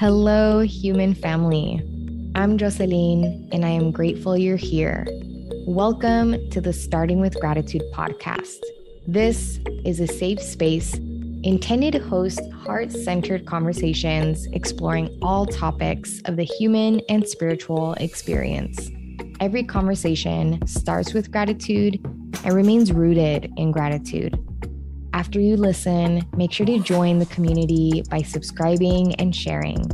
Hello, human family. I'm Jocelyn, and I am grateful you're here. Welcome to the Starting with Gratitude podcast. This is a safe space intended to host heart centered conversations exploring all topics of the human and spiritual experience. Every conversation starts with gratitude and remains rooted in gratitude. After you listen, make sure to join the community by subscribing and sharing.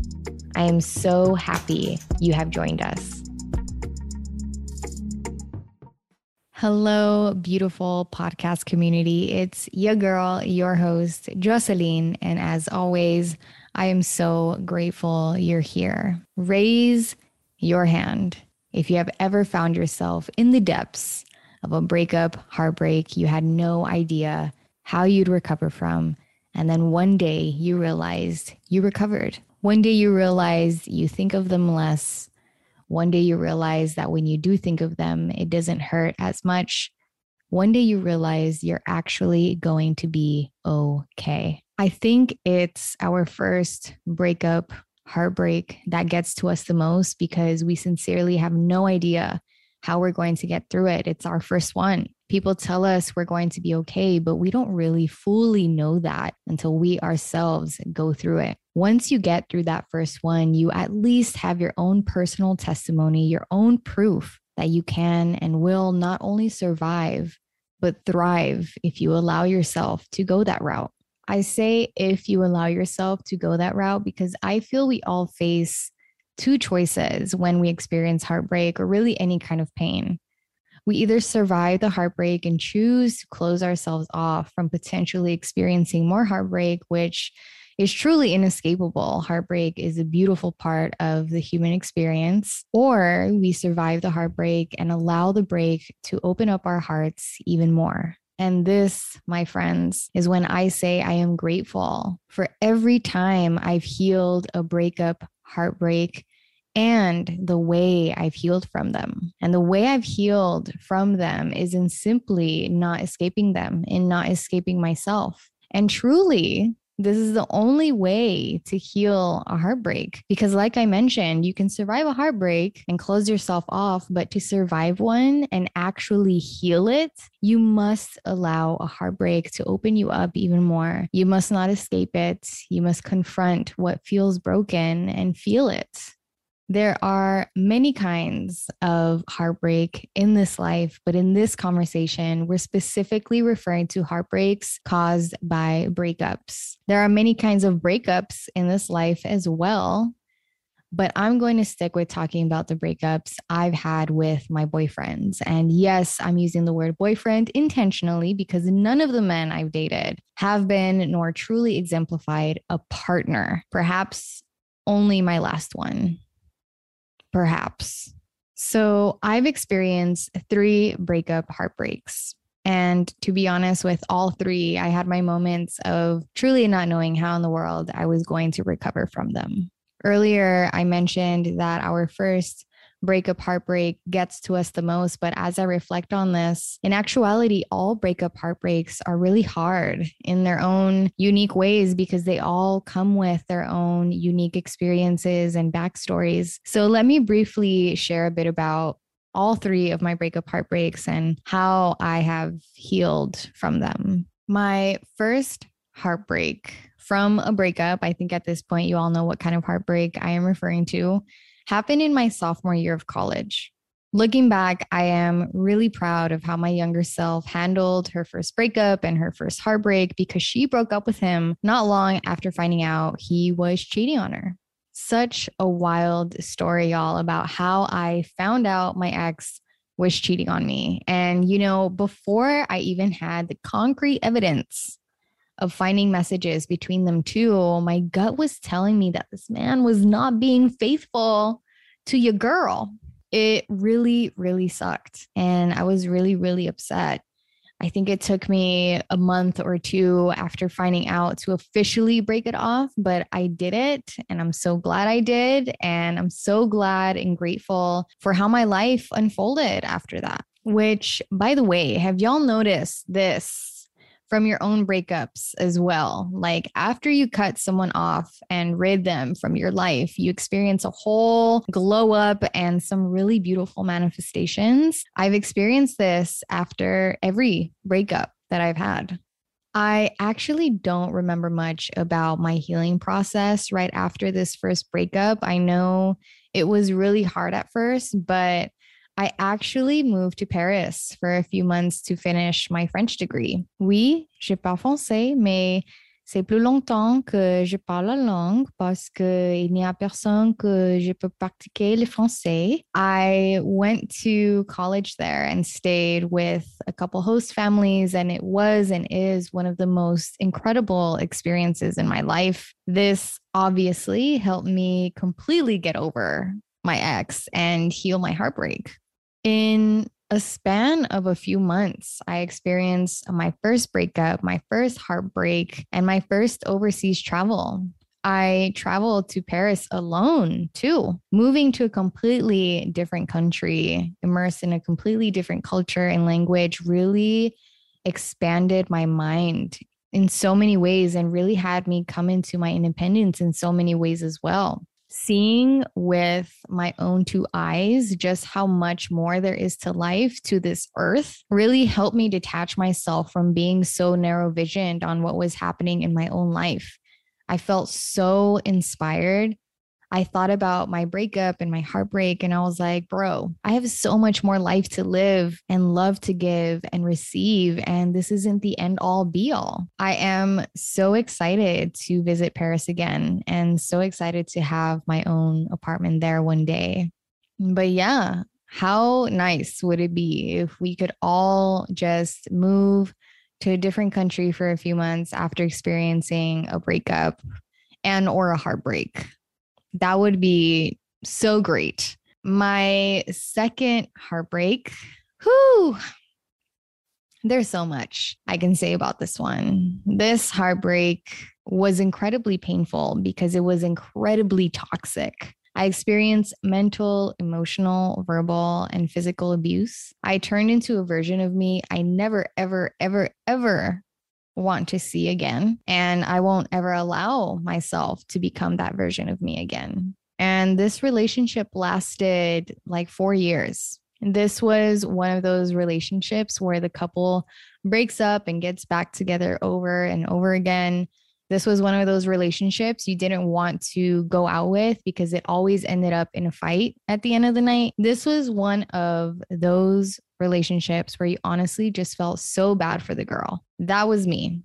I am so happy you have joined us. Hello, beautiful podcast community. It's your girl, your host, Jocelyn. And as always, I am so grateful you're here. Raise your hand if you have ever found yourself in the depths of a breakup, heartbreak you had no idea how you'd recover from. And then one day you realized you recovered. One day you realize you think of them less. One day you realize that when you do think of them, it doesn't hurt as much. One day you realize you're actually going to be okay. I think it's our first breakup, heartbreak that gets to us the most because we sincerely have no idea how we're going to get through it. It's our first one people tell us we're going to be okay, but we don't really fully know that until we ourselves go through it. Once you get through that first one, you at least have your own personal testimony, your own proof that you can and will not only survive, but thrive if you allow yourself to go that route. I say if you allow yourself to go that route because I feel we all face two choices when we experience heartbreak or really any kind of pain we either survive the heartbreak and choose to close ourselves off from potentially experiencing more heartbreak, which is truly inescapable. Heartbreak is a beautiful part of the human experience, or we survive the heartbreak and allow the break to open up our hearts even more. And this, my friends, is when I say I am grateful for every time I've healed a breakup, heartbreak, and the way I've healed from them. And the way I've healed from them is in simply not escaping them in not escaping myself. And truly, this is the only way to heal a heartbreak. Because, like I mentioned, you can survive a heartbreak and close yourself off, but to survive one and actually heal it, you must allow a heartbreak to open you up even more. You must not escape it. You must confront what feels broken and feel it. There are many kinds of heartbreak in this life, but in this conversation, we're specifically referring to heartbreaks caused by breakups. There are many kinds of breakups in this life as well, but I'm going to stick with talking about the breakups I've had with my boyfriends. And yes, I'm using the word boyfriend intentionally because none of the men I've dated have been nor truly exemplified a partner. Perhaps only my last one perhaps. So I've experienced three breakup heartbreaks. And to be honest, with all three, I had my moments of truly not knowing how in the world I was going to recover from them. Earlier, I mentioned that our first breakup heartbreak gets to us the most. But as I reflect on this, in actuality, all breakup heartbreaks are really hard in their own unique ways because they all come with their own unique experiences and backstories. So let me briefly share a bit about all three of my breakup heartbreaks and how I have healed from them. My first heartbreak from a breakup, I think at this point you all know what kind of heartbreak I am referring to happened in my sophomore year of college. Looking back, I am really proud of how my younger self handled her first breakup and her first heartbreak because she broke up with him not long after finding out he was cheating on her. Such a wild story, y'all, about how I found out my ex was cheating on me. And, you know, before I even had the concrete evidence of finding messages between them two, my gut was telling me that this man was not being faithful to your girl. It really, really sucked. And I was really, really upset. I think it took me a month or two after finding out to officially break it off, but I did it. And I'm so glad I did. And I'm so glad and grateful for how my life unfolded after that. Which, by the way, have y'all noticed this from your own breakups as well. Like after you cut someone off and rid them from your life, you experience a whole glow up and some really beautiful manifestations. I've experienced this after every breakup that I've had. I actually don't remember much about my healing process right after this first breakup. I know it was really hard at first, but I actually moved to Paris for a few months to finish my French degree. Oui, je parle français, mais c'est plus longtemps que je parle la langue parce qu'il n'y a personne que je peux pratiquer le français. I went to college there and stayed with a couple host families, and it was and is one of the most incredible experiences in my life. This obviously helped me completely get over my ex and heal my heartbreak. In a span of a few months, I experienced my first breakup, my first heartbreak, and my first overseas travel. I traveled to Paris alone too, moving to a completely different country, immersed in a completely different culture and language, really expanded my mind in so many ways and really had me come into my independence in so many ways as well seeing with my own two eyes just how much more there is to life, to this earth, really helped me detach myself from being so narrow visioned on what was happening in my own life. I felt so inspired I thought about my breakup and my heartbreak, and I was like, bro, I have so much more life to live and love to give and receive. And this isn't the end all be all. I am so excited to visit Paris again and so excited to have my own apartment there one day. But yeah, how nice would it be if we could all just move to a different country for a few months after experiencing a breakup and or a heartbreak that would be so great. My second heartbreak, whoo, there's so much I can say about this one. This heartbreak was incredibly painful because it was incredibly toxic. I experienced mental, emotional, verbal, and physical abuse. I turned into a version of me I never, ever, ever, ever want to see again. And I won't ever allow myself to become that version of me again. And this relationship lasted like four years. And This was one of those relationships where the couple breaks up and gets back together over and over again. This was one of those relationships you didn't want to go out with because it always ended up in a fight at the end of the night. This was one of those relationships where you honestly just felt so bad for the girl. That was me.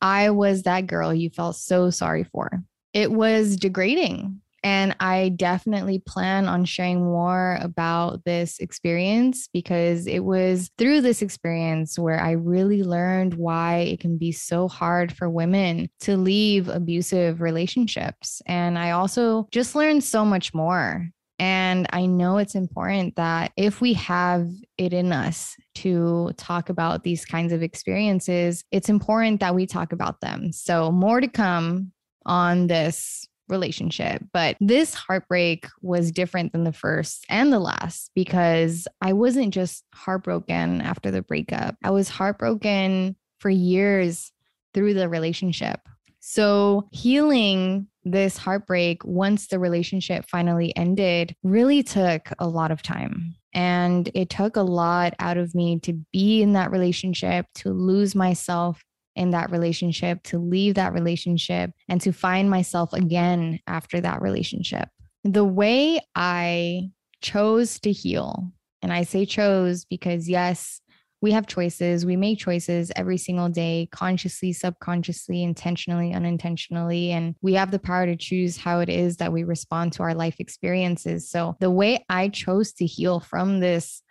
I was that girl you felt so sorry for. It was degrading. And I definitely plan on sharing more about this experience because it was through this experience where I really learned why it can be so hard for women to leave abusive relationships. And I also just learned so much more and I know it's important that if we have it in us to talk about these kinds of experiences, it's important that we talk about them. So, more to come on this relationship. But this heartbreak was different than the first and the last because I wasn't just heartbroken after the breakup, I was heartbroken for years through the relationship. So, healing this heartbreak, once the relationship finally ended, really took a lot of time. And it took a lot out of me to be in that relationship, to lose myself in that relationship, to leave that relationship, and to find myself again after that relationship. The way I chose to heal, and I say chose because, yes, we have choices. We make choices every single day, consciously, subconsciously, intentionally, unintentionally. And we have the power to choose how it is that we respond to our life experiences. So, the way I chose to heal from this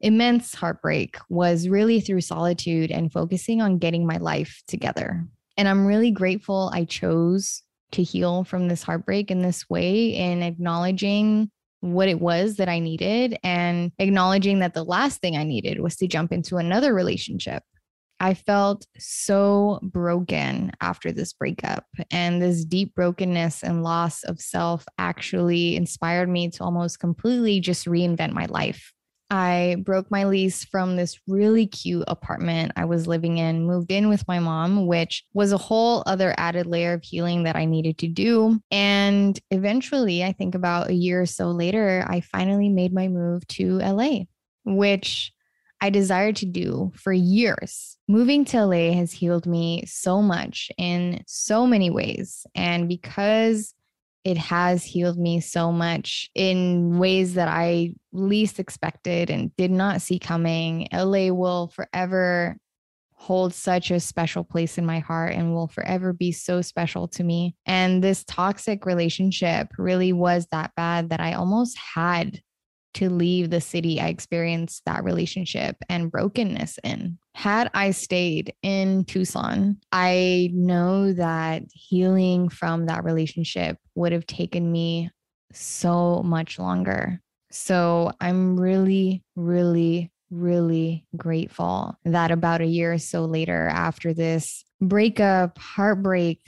immense heartbreak was really through solitude and focusing on getting my life together. And I'm really grateful I chose to heal from this heartbreak in this way in acknowledging what it was that I needed and acknowledging that the last thing I needed was to jump into another relationship. I felt so broken after this breakup, and this deep brokenness and loss of self actually inspired me to almost completely just reinvent my life. I broke my lease from this really cute apartment I was living in, moved in with my mom, which was a whole other added layer of healing that I needed to do. And eventually, I think about a year or so later, I finally made my move to LA, which I desired to do for years. Moving to LA has healed me so much in so many ways. And because it has healed me so much in ways that I least expected and did not see coming. LA will forever hold such a special place in my heart and will forever be so special to me. And this toxic relationship really was that bad that I almost had to leave the city I experienced that relationship and brokenness in. Had I stayed in Tucson, I know that healing from that relationship would have taken me so much longer. So I'm really, really, really grateful that about a year or so later, after this breakup, heartbreak,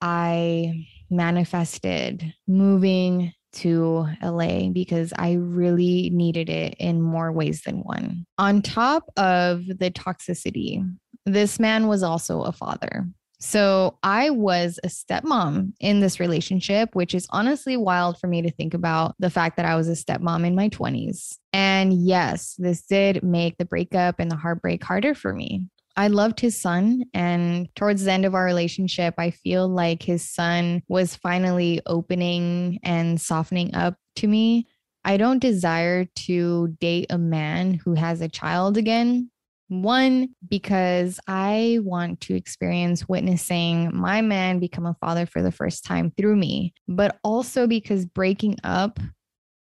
I manifested moving to LA because I really needed it in more ways than one. On top of the toxicity, this man was also a father. So I was a stepmom in this relationship, which is honestly wild for me to think about the fact that I was a stepmom in my 20s. And yes, this did make the breakup and the heartbreak harder for me. I loved his son. And towards the end of our relationship, I feel like his son was finally opening and softening up to me. I don't desire to date a man who has a child again. One, because I want to experience witnessing my man become a father for the first time through me, but also because breaking up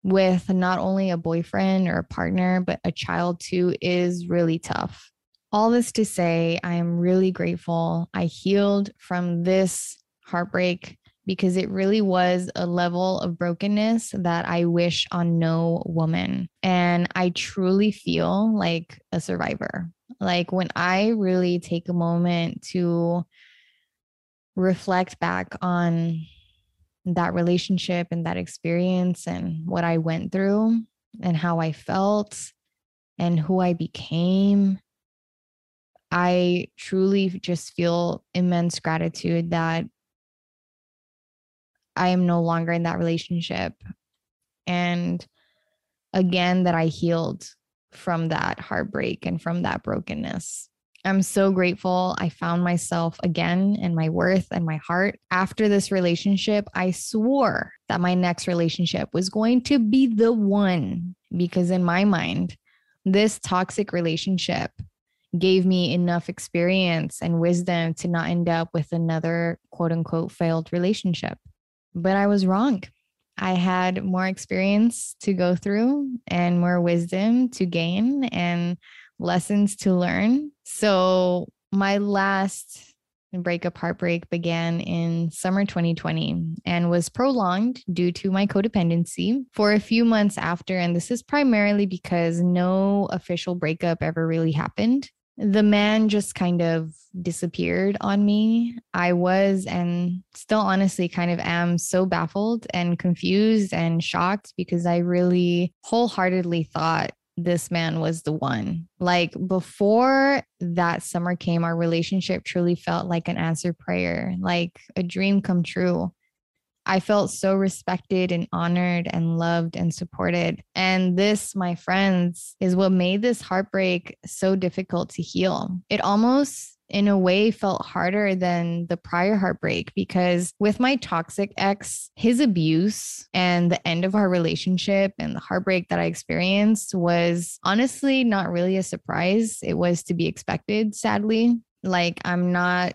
with not only a boyfriend or a partner, but a child too is really tough. All this to say, I am really grateful. I healed from this heartbreak because it really was a level of brokenness that I wish on no woman. And I truly feel like a survivor. Like when I really take a moment to reflect back on that relationship and that experience and what I went through and how I felt and who I became I truly just feel immense gratitude that I am no longer in that relationship. And again, that I healed from that heartbreak and from that brokenness. I'm so grateful I found myself again and my worth and my heart. After this relationship, I swore that my next relationship was going to be the one because, in my mind, this toxic relationship gave me enough experience and wisdom to not end up with another quote unquote failed relationship. But I was wrong. I had more experience to go through and more wisdom to gain and lessons to learn. So, my last breakup heartbreak began in summer 2020 and was prolonged due to my codependency for a few months after. And this is primarily because no official breakup ever really happened the man just kind of disappeared on me. I was and still honestly kind of am so baffled and confused and shocked because I really wholeheartedly thought this man was the one. Like before that summer came, our relationship truly felt like an answered prayer, like a dream come true. I felt so respected and honored and loved and supported. And this, my friends, is what made this heartbreak so difficult to heal. It almost in a way felt harder than the prior heartbreak because with my toxic ex, his abuse and the end of our relationship and the heartbreak that I experienced was honestly not really a surprise. It was to be expected, sadly. Like, I'm not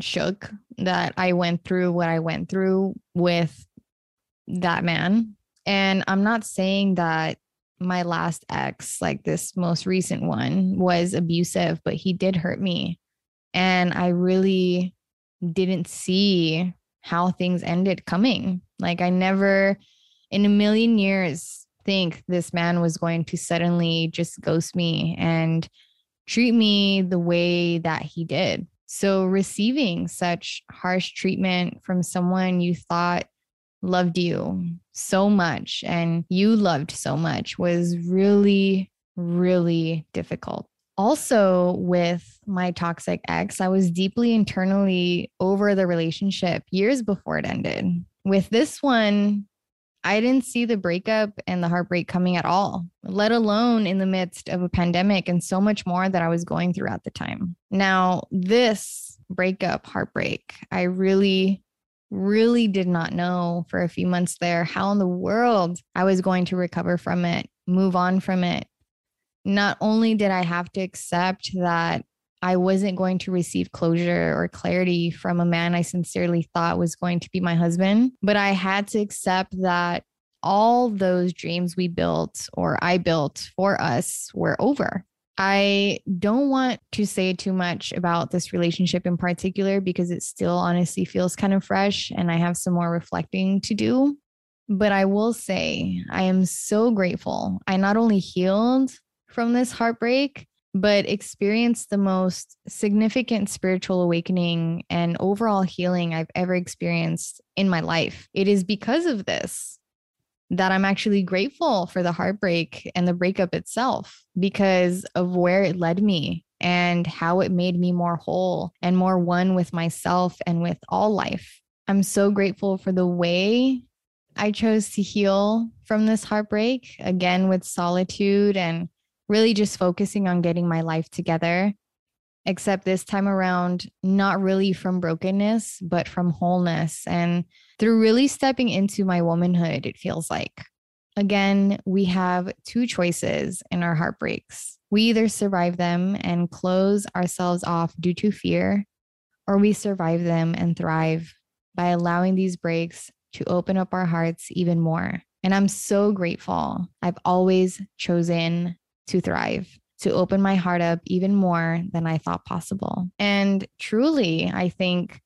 shook that I went through what I went through with that man. And I'm not saying that my last ex, like this most recent one, was abusive, but he did hurt me. And I really didn't see how things ended coming. Like, I never in a million years think this man was going to suddenly just ghost me and treat me the way that he did. So, receiving such harsh treatment from someone you thought loved you so much and you loved so much was really, really difficult. Also, with my toxic ex, I was deeply internally over the relationship years before it ended. With this one, I didn't see the breakup and the heartbreak coming at all, let alone in the midst of a pandemic and so much more that I was going through at the time. Now, this breakup, heartbreak, I really, really did not know for a few months there how in the world I was going to recover from it, move on from it. Not only did I have to accept that I wasn't going to receive closure or clarity from a man I sincerely thought was going to be my husband. But I had to accept that all those dreams we built or I built for us were over. I don't want to say too much about this relationship in particular because it still honestly feels kind of fresh and I have some more reflecting to do. But I will say, I am so grateful. I not only healed from this heartbreak, but experienced the most significant spiritual awakening and overall healing I've ever experienced in my life. It is because of this that I'm actually grateful for the heartbreak and the breakup itself because of where it led me and how it made me more whole and more one with myself and with all life. I'm so grateful for the way I chose to heal from this heartbreak, again, with solitude and really just focusing on getting my life together. Except this time around, not really from brokenness, but from wholeness and through really stepping into my womanhood, it feels like. Again, we have two choices in our heartbreaks. We either survive them and close ourselves off due to fear, or we survive them and thrive by allowing these breaks to open up our hearts even more. And I'm so grateful. I've always chosen to thrive, to open my heart up even more than I thought possible. And truly, I think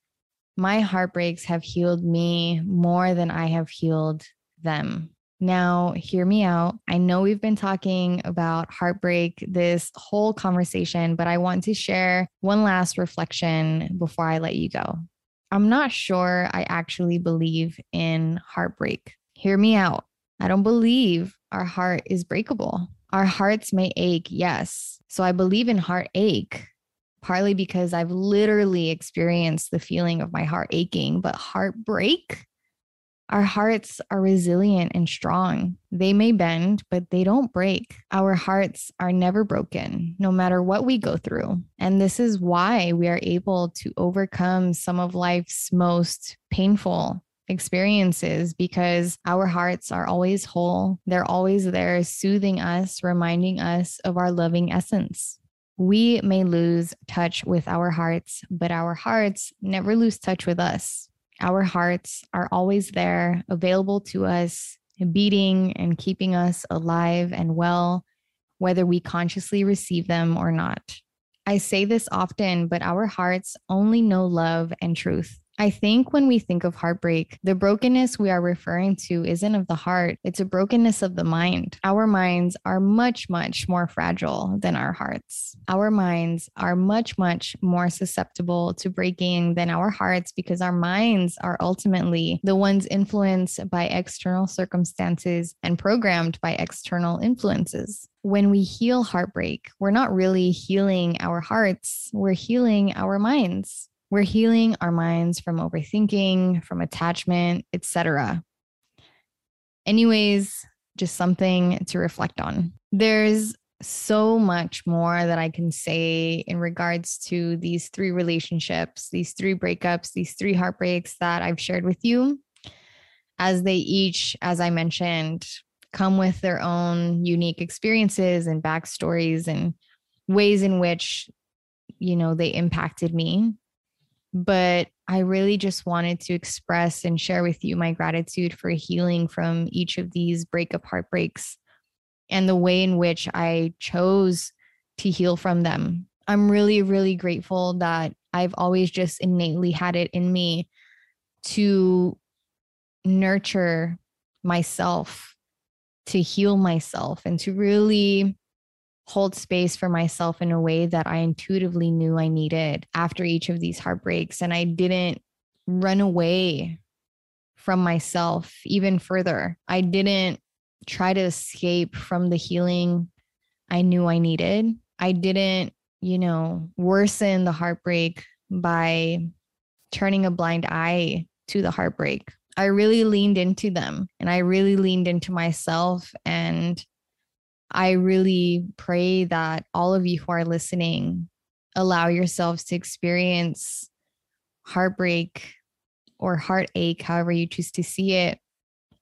my heartbreaks have healed me more than I have healed them. Now, hear me out. I know we've been talking about heartbreak this whole conversation, but I want to share one last reflection before I let you go. I'm not sure I actually believe in heartbreak. Hear me out. I don't believe our heart is breakable. Our hearts may ache, yes. So I believe in heartache, partly because I've literally experienced the feeling of my heart aching, but heartbreak, our hearts are resilient and strong. They may bend, but they don't break. Our hearts are never broken, no matter what we go through. And this is why we are able to overcome some of life's most painful experiences because our hearts are always whole. They're always there, soothing us, reminding us of our loving essence. We may lose touch with our hearts, but our hearts never lose touch with us. Our hearts are always there, available to us, beating and keeping us alive and well, whether we consciously receive them or not. I say this often, but our hearts only know love and truth. I think when we think of heartbreak, the brokenness we are referring to isn't of the heart, it's a brokenness of the mind. Our minds are much, much more fragile than our hearts. Our minds are much, much more susceptible to breaking than our hearts because our minds are ultimately the ones influenced by external circumstances and programmed by external influences when we heal heartbreak, we're not really healing our hearts, we're healing our minds. We're healing our minds from overthinking, from attachment, etc. Anyways, just something to reflect on. There's so much more that I can say in regards to these three relationships, these three breakups, these three heartbreaks that I've shared with you, as they each, as I mentioned, come with their own unique experiences and backstories and ways in which, you know, they impacted me but I really just wanted to express and share with you my gratitude for healing from each of these breakup heartbreaks and the way in which I chose to heal from them. I'm really, really grateful that I've always just innately had it in me to nurture myself, to heal myself, and to really hold space for myself in a way that I intuitively knew I needed after each of these heartbreaks. And I didn't run away from myself even further. I didn't try to escape from the healing I knew I needed. I didn't, you know, worsen the heartbreak by turning a blind eye to the heartbreak. I really leaned into them and I really leaned into myself. And I really pray that all of you who are listening allow yourselves to experience heartbreak or heartache, however you choose to see it,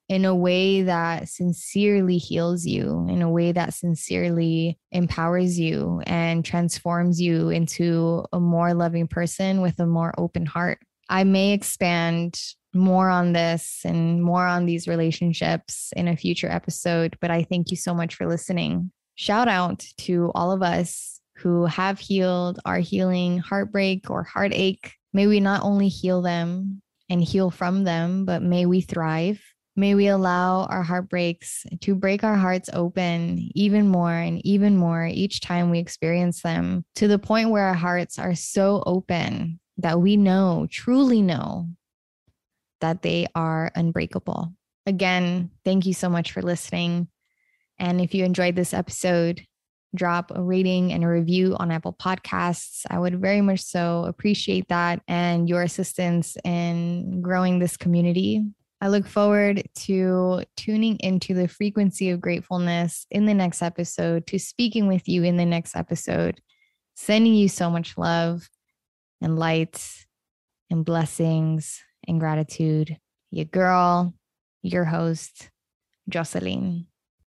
in a way that sincerely heals you, in a way that sincerely empowers you and transforms you into a more loving person with a more open heart. I may expand more on this and more on these relationships in a future episode, but I thank you so much for listening. Shout out to all of us who have healed, are healing heartbreak or heartache. May we not only heal them and heal from them, but may we thrive. May we allow our heartbreaks to break our hearts open even more and even more each time we experience them to the point where our hearts are so open that we know, truly know, that they are unbreakable. Again, thank you so much for listening. And if you enjoyed this episode, drop a rating and a review on Apple Podcasts. I would very much so appreciate that and your assistance in growing this community. I look forward to tuning into the frequency of gratefulness in the next episode, to speaking with you in the next episode, sending you so much love and light and blessings and gratitude. Your girl, your host, Jocelyn.